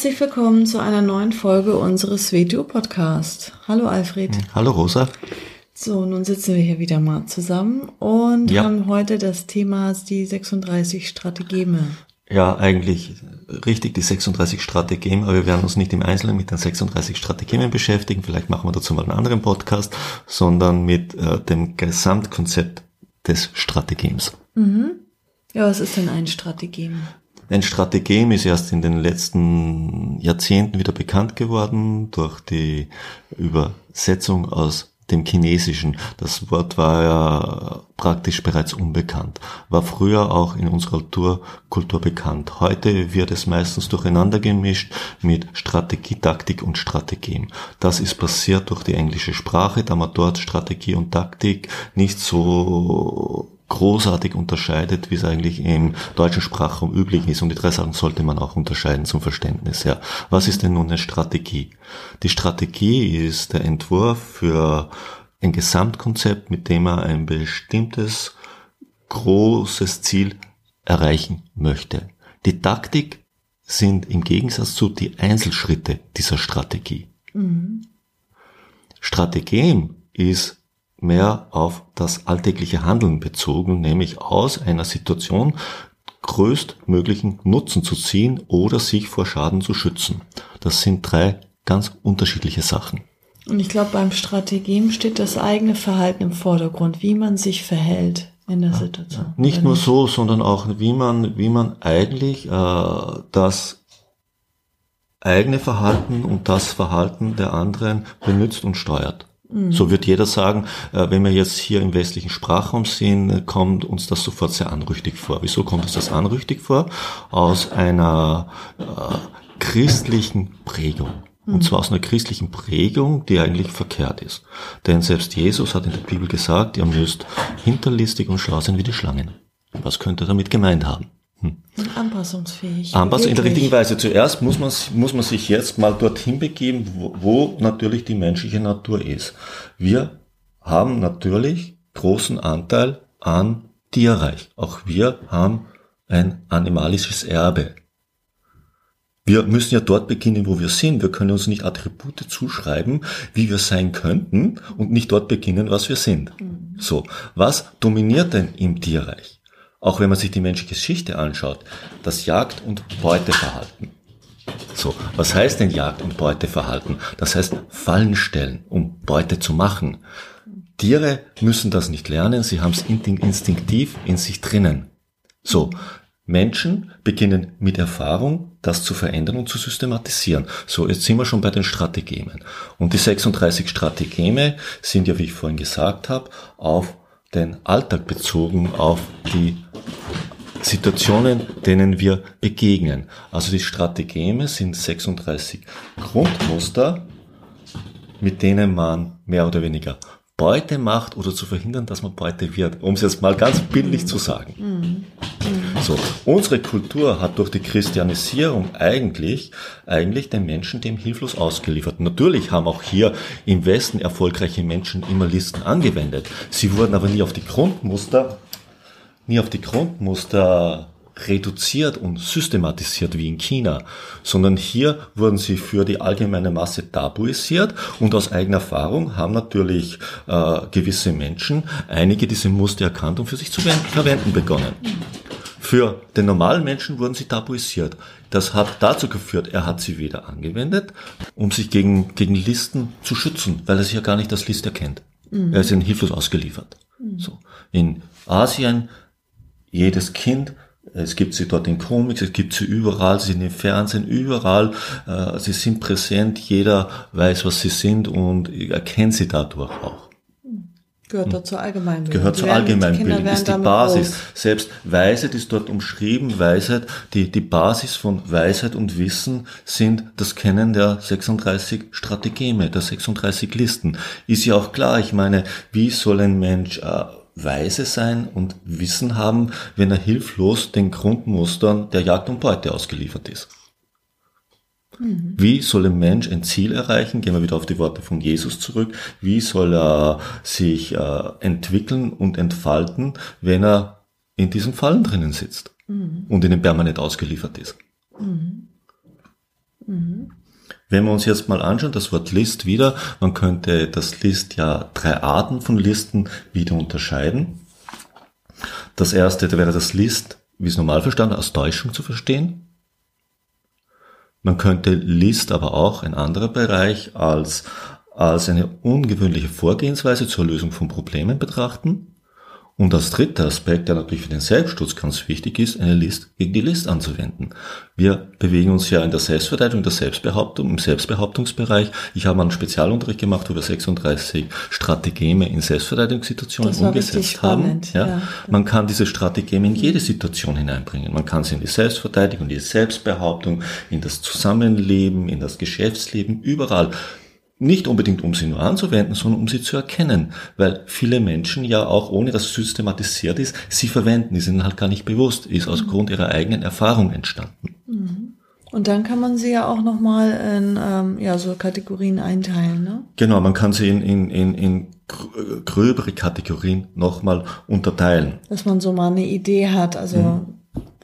Herzlich willkommen zu einer neuen Folge unseres WTU-Podcasts. Hallo Alfred. Hallo Rosa. So, nun sitzen wir hier wieder mal zusammen und ja. haben heute das Thema die 36 Strategeme. Ja, eigentlich richtig die 36 Strategien, aber wir werden uns nicht im Einzelnen mit den 36 Strategien beschäftigen, vielleicht machen wir dazu mal einen anderen Podcast, sondern mit äh, dem Gesamtkonzept des Strategems. Mhm. Ja, was ist denn ein Strategem? Ein Strategem ist erst in den letzten Jahrzehnten wieder bekannt geworden durch die Übersetzung aus dem Chinesischen. Das Wort war ja praktisch bereits unbekannt, war früher auch in unserer Kultur, Kultur bekannt. Heute wird es meistens durcheinander gemischt mit Strategie, Taktik und Strategien. Das ist passiert durch die englische Sprache, da man dort Strategie und Taktik nicht so großartig unterscheidet, wie es eigentlich im deutschen Sprachraum üblich ist. Und die drei Sachen sollte man auch unterscheiden zum Verständnis. Ja. Was ist denn nun eine Strategie? Die Strategie ist der Entwurf für ein Gesamtkonzept, mit dem man ein bestimmtes großes Ziel erreichen möchte. Die Taktik sind im Gegensatz zu die Einzelschritte dieser Strategie. Mhm. Strategem ist mehr auf das alltägliche Handeln bezogen, nämlich aus einer Situation größtmöglichen Nutzen zu ziehen oder sich vor Schaden zu schützen. Das sind drei ganz unterschiedliche Sachen. Und ich glaube, beim Strategien steht das eigene Verhalten im Vordergrund, wie man sich verhält in der Situation. Nicht nur so, sondern auch wie man, wie man eigentlich äh, das eigene Verhalten und das Verhalten der anderen benutzt und steuert. Mhm. So wird jeder sagen, äh, wenn wir jetzt hier im westlichen Sprachraum sind, kommt uns das sofort sehr anrüchtig vor. Wieso kommt uns das anrüchtig vor? Aus einer äh, christlichen Prägung. Und mhm. zwar aus einer christlichen Prägung, die eigentlich verkehrt ist. Denn selbst Jesus hat in der Bibel gesagt, ihr müsst hinterlistig und schlau sein wie die Schlangen. Was könnte er damit gemeint haben? Hm. Anpassungsfähig. Anpassung in der richtigen Weise. Zuerst muss man, muss man sich jetzt mal dorthin begeben, wo, wo natürlich die menschliche Natur ist. Wir haben natürlich großen Anteil an Tierreich. Auch wir haben ein animalisches Erbe. Wir müssen ja dort beginnen, wo wir sind. Wir können uns nicht Attribute zuschreiben, wie wir sein könnten und nicht dort beginnen, was wir sind. Mhm. So. Was dominiert denn im Tierreich? Auch wenn man sich die menschliche Geschichte anschaut, das Jagd- und Beuteverhalten. So, was heißt denn Jagd- und Beuteverhalten? Das heißt Fallen stellen, um Beute zu machen. Tiere müssen das nicht lernen, sie haben es instinktiv in sich drinnen. So, Menschen beginnen mit Erfahrung, das zu verändern und zu systematisieren. So, jetzt sind wir schon bei den Strategemen. Und die 36 Strategeme sind ja, wie ich vorhin gesagt habe, auf den Alltag bezogen auf die Situationen, denen wir begegnen. Also die Strategeme sind 36 Grundmuster, mit denen man mehr oder weniger Beute macht oder zu verhindern, dass man Beute wird, um es jetzt mal ganz bildlich zu sagen. Mhm. So, unsere Kultur hat durch die Christianisierung eigentlich, eigentlich den Menschen dem hilflos ausgeliefert. Natürlich haben auch hier im Westen erfolgreiche Menschen immer Listen angewendet. Sie wurden aber nie auf die Grundmuster, nie auf die Grundmuster reduziert und systematisiert wie in China, sondern hier wurden sie für die allgemeine Masse tabuisiert und aus eigener Erfahrung haben natürlich äh, gewisse Menschen einige diese Muster erkannt und für sich zu verwenden begonnen. Für den normalen Menschen wurden sie tabuisiert. Das hat dazu geführt, er hat sie wieder angewendet, um sich gegen, gegen Listen zu schützen, weil er sich ja gar nicht als List erkennt. Mhm. Er ist ihnen hilflos ausgeliefert. Mhm. So. In Asien, jedes Kind, es gibt sie dort in Comics, es gibt sie überall, sie sind im Fernsehen, überall, äh, sie sind präsent, jeder weiß, was sie sind und erkennt sie dadurch auch. Gehört dazu allgemein. Gehört zur Allgemeinbildung, ist die Basis. Groß. Selbst Weisheit ist dort umschrieben. Weisheit, die, die Basis von Weisheit und Wissen sind das Kennen der 36 Strategeme, der 36 Listen. Ist ja auch klar, ich meine, wie soll ein Mensch äh, weise sein und Wissen haben, wenn er hilflos den Grundmustern der Jagd und Beute ausgeliefert ist? Mhm. Wie soll ein Mensch ein Ziel erreichen? Gehen wir wieder auf die Worte von Jesus zurück. Wie soll er sich äh, entwickeln und entfalten, wenn er in diesen Fallen drinnen sitzt mhm. und ihnen permanent ausgeliefert ist? Mhm. mhm. Wenn wir uns jetzt mal anschauen, das Wort List wieder, man könnte das List ja drei Arten von Listen wieder unterscheiden. Das erste wäre das List, wie es normal verstanden, als Täuschung zu verstehen. Man könnte List aber auch ein anderer Bereich als, als eine ungewöhnliche Vorgehensweise zur Lösung von Problemen betrachten. Und als dritter Aspekt, der natürlich für den Selbstschutz ganz wichtig ist, eine List gegen die List anzuwenden. Wir bewegen uns ja in der Selbstverteidigung, der Selbstbehauptung, im Selbstbehauptungsbereich. Ich habe einen Spezialunterricht gemacht, wo wir 36 Strategeme in Selbstverteidigungssituationen umgesetzt haben. Ja. ja. Man kann diese Strategeme in jede Situation hineinbringen. Man kann sie in die Selbstverteidigung, in die Selbstbehauptung, in das Zusammenleben, in das Geschäftsleben, überall nicht unbedingt um sie nur anzuwenden, sondern um sie zu erkennen, weil viele Menschen ja auch, ohne dass es systematisiert ist, sie verwenden, die sind halt gar nicht bewusst, ist aus mhm. Grund ihrer eigenen Erfahrung entstanden. Mhm. Und dann kann man sie ja auch nochmal in ähm, ja, so Kategorien einteilen, ne? Genau, man kann sie in, in, in, in gröbere Kategorien nochmal unterteilen. Dass man so mal eine Idee hat, also mhm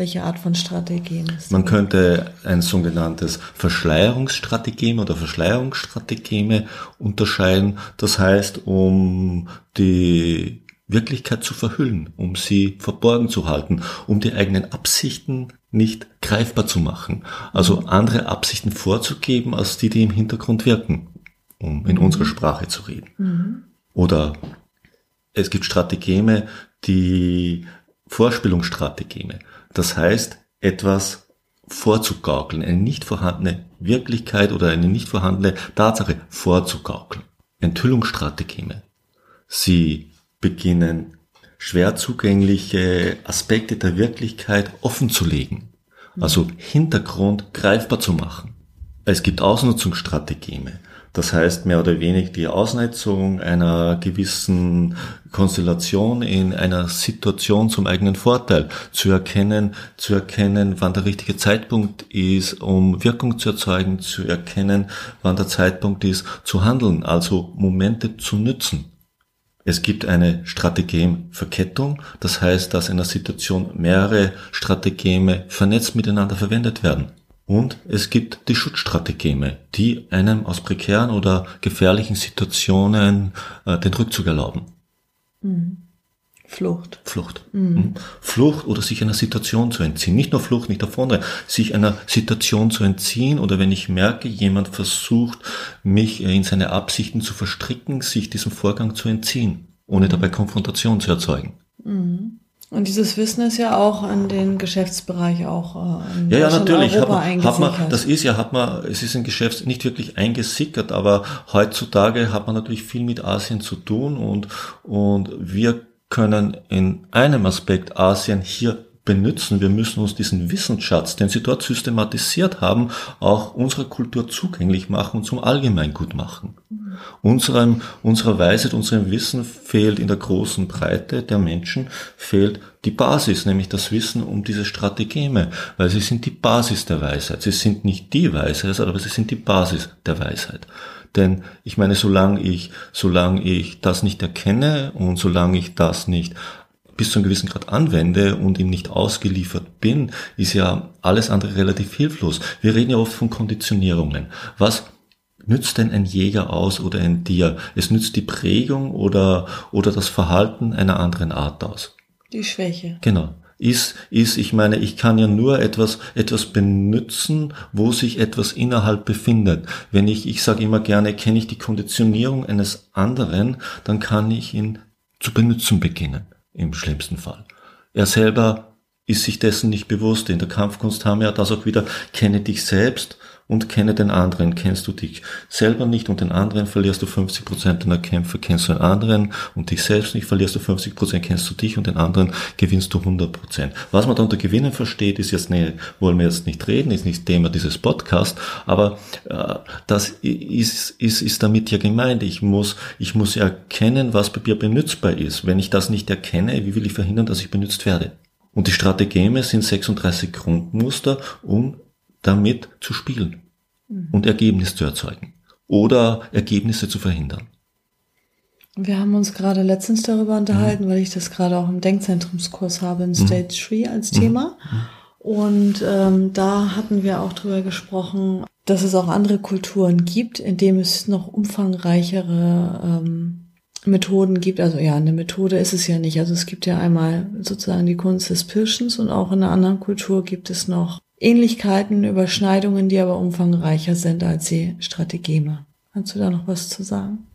welche Art von Strategien ist Man könnte ein sogenanntes Verschleierungsstrategeme oder Verschleierungsstrategeme unterscheiden. Das heißt, um die Wirklichkeit zu verhüllen, um sie verborgen zu halten, um die eigenen Absichten nicht greifbar zu machen. Also andere Absichten vorzugeben, als die, die im Hintergrund wirken, um in mhm. unserer Sprache zu reden. Mhm. Oder es gibt Strategeme, die Vorspielungsstrategeme. Das heißt, etwas vorzugaukeln, eine nicht vorhandene Wirklichkeit oder eine nicht vorhandene Tatsache vorzugaukeln. Enthüllungsstrategeme. Sie beginnen schwer zugängliche Aspekte der Wirklichkeit offenzulegen, also Hintergrund greifbar zu machen. Es gibt Ausnutzungsstrategeme. Das heißt mehr oder weniger die Ausnutzung einer gewissen Konstellation in einer Situation zum eigenen Vorteil zu erkennen, zu erkennen, wann der richtige Zeitpunkt ist, um Wirkung zu erzeugen, zu erkennen, wann der Zeitpunkt ist, zu handeln, also Momente zu nützen. Es gibt eine Strategemverkettung, das heißt, dass in einer Situation mehrere Strategeme vernetzt miteinander verwendet werden. Und es gibt die Schutzstrategeme, die einem aus prekären oder gefährlichen Situationen äh, den Rückzug erlauben. Mhm. Flucht. Flucht. Mhm. mhm. Flucht oder sich einer Situation zu entziehen. Nicht nur Flucht, nicht davon, sich einer Situation zu entziehen oder wenn ich merke, jemand versucht, mich in seine Absichten zu verstricken, sich diesem Vorgang zu entziehen, ohne dabei Konfrontation zu erzeugen. Mhm. Und dieses Wissen ist ja auch in den Geschäftsbereich auch äh, in ja, ja, natürlich. Europa hat man, hat man, das ist ja, hat man, es ist ein Geschäft nicht wirklich eingesickert, aber heutzutage hat man natürlich viel mit Asien zu tun und, und wir können in einem Aspekt Asien hier benutzen. Wir müssen uns diesen Wissensschatz, den sie dort systematisiert haben, auch unserer Kultur zugänglich machen und zum Allgemeingut machen. Mhm. Unserem, unserer Weisheit, unserem Wissen fehlt in der großen Breite der Menschen, fehlt die Basis, nämlich das Wissen um diese Strategeme, weil sie sind die Basis der Weisheit. Sie sind nicht die Weisheit, aber sie sind die Basis der Weisheit. Denn ich meine, solange ich, solange ich das nicht erkenne und solange ich das nicht bis zu einem gewissen Grad anwende und ihm nicht ausgeliefert bin, ist ja alles andere relativ hilflos. Wir reden ja oft von Konditionierungen. Was nützt denn ein Jäger aus oder ein Tier? Es nützt die Prägung oder, oder das Verhalten einer anderen Art aus. Die Schwäche. Genau. Ist, ist, ich meine, ich kann ja nur etwas, etwas benutzen, wo sich etwas innerhalb befindet. Wenn ich, ich sage immer gerne, kenne ich die Konditionierung eines anderen, dann kann ich ihn zu benutzen beginnen im schlimmsten Fall. Er selber ist sich dessen nicht bewusst. In der Kampfkunst haben wir das auch wieder, kenne dich selbst und kenne den anderen. Kennst du dich selber nicht und den anderen verlierst du 50 Prozent deiner Kämpfe, kennst du den anderen und dich selbst nicht, verlierst du 50 Prozent, kennst du dich und den anderen gewinnst du 100 Prozent. Was man da unter Gewinnen versteht, ist jetzt, nee, wollen wir jetzt nicht reden, ist nicht Thema dieses Podcast, aber äh, das ist, ist, ist damit ja gemeint. Ich muss, ich muss erkennen, was bei mir benutzbar ist. Wenn ich das nicht erkenne, wie will ich verhindern, dass ich benutzt werde? Und die Strategeme sind 36 Grundmuster, um damit zu spielen mhm. und Ergebnis zu erzeugen oder Ergebnisse zu verhindern. Wir haben uns gerade letztens darüber unterhalten, mhm. weil ich das gerade auch im Denkzentrumskurs habe in Stage 3 mhm. als Thema. Mhm. Und ähm, da hatten wir auch drüber gesprochen, dass es auch andere Kulturen gibt, in dem es noch umfangreichere ähm, Methoden gibt. Also ja, eine Methode ist es ja nicht. Also es gibt ja einmal sozusagen die Kunst des Pirschens und auch in einer anderen Kultur gibt es noch Ähnlichkeiten, Überschneidungen, die aber umfangreicher sind als die Strategeme. Kannst du da noch was zu sagen?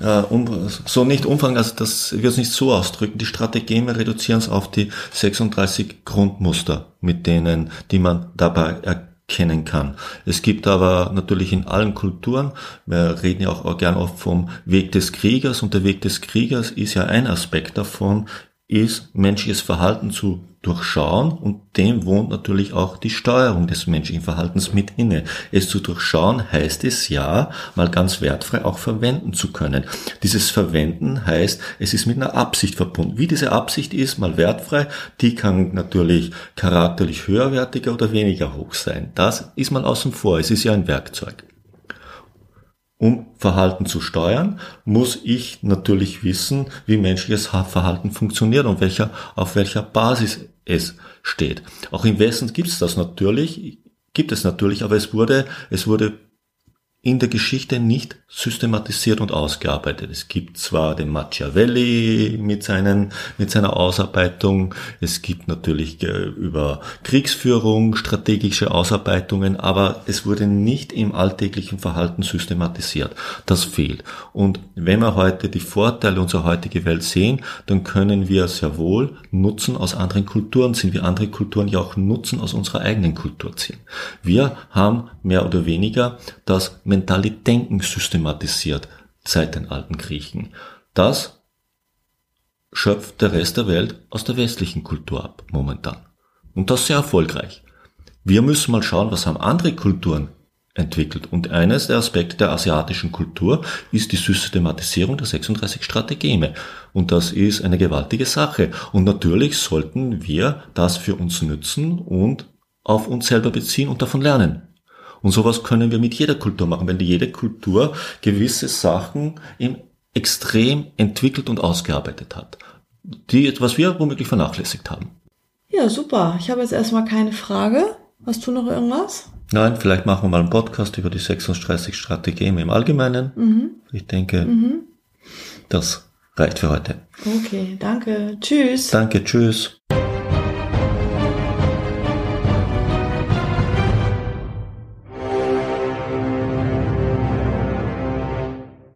Äh, um, so nicht Umfang, also das wird es nicht so ausdrücken. Die Strategeme reduzieren es auf die 36 Grundmuster, mit denen, die man dabei erkennen kann. Es gibt aber natürlich in allen Kulturen, wir reden ja auch gern oft vom Weg des Kriegers und der Weg des Kriegers ist ja ein Aspekt davon, ist menschliches Verhalten zu durchschauen und dem wohnt natürlich auch die Steuerung des menschlichen Verhaltens mit inne. Es zu durchschauen heißt es ja, mal ganz wertfrei auch verwenden zu können. Dieses Verwenden heißt, es ist mit einer Absicht verbunden. Wie diese Absicht ist, mal wertfrei, die kann natürlich charakterlich höherwertiger oder weniger hoch sein. Das ist mal außen vor. Es ist ja ein Werkzeug. Um Verhalten zu steuern, muss ich natürlich wissen, wie menschliches Verhalten funktioniert und welcher, auf welcher Basis es steht. Auch im Westen gibt es das natürlich, gibt es natürlich, aber es wurde, es wurde in der Geschichte nicht systematisiert und ausgearbeitet. Es gibt zwar den Machiavelli mit, seinen, mit seiner Ausarbeitung, es gibt natürlich äh, über Kriegsführung strategische Ausarbeitungen, aber es wurde nicht im alltäglichen Verhalten systematisiert. Das fehlt. Und wenn wir heute die Vorteile unserer heutigen Welt sehen, dann können wir sehr wohl Nutzen aus anderen Kulturen ziehen, wie andere Kulturen ja auch Nutzen aus unserer eigenen Kultur ziehen. Wir haben mehr oder weniger das mentale Denken systematisiert seit den alten Griechen. Das schöpft der Rest der Welt aus der westlichen Kultur ab, momentan. Und das sehr erfolgreich. Wir müssen mal schauen, was haben andere Kulturen entwickelt. Und eines der Aspekte der asiatischen Kultur ist die Systematisierung der 36 Strategeme. Und das ist eine gewaltige Sache. Und natürlich sollten wir das für uns nützen und auf uns selber beziehen und davon lernen. Und sowas können wir mit jeder Kultur machen, wenn jede Kultur gewisse Sachen im extrem entwickelt und ausgearbeitet hat, die, was wir womöglich vernachlässigt haben. Ja, super. Ich habe jetzt erstmal keine Frage. Hast du noch irgendwas? Nein, vielleicht machen wir mal einen Podcast über die 36 Strategien im Allgemeinen. Mhm. Ich denke, mhm. das reicht für heute. Okay, danke. Tschüss. Danke, tschüss.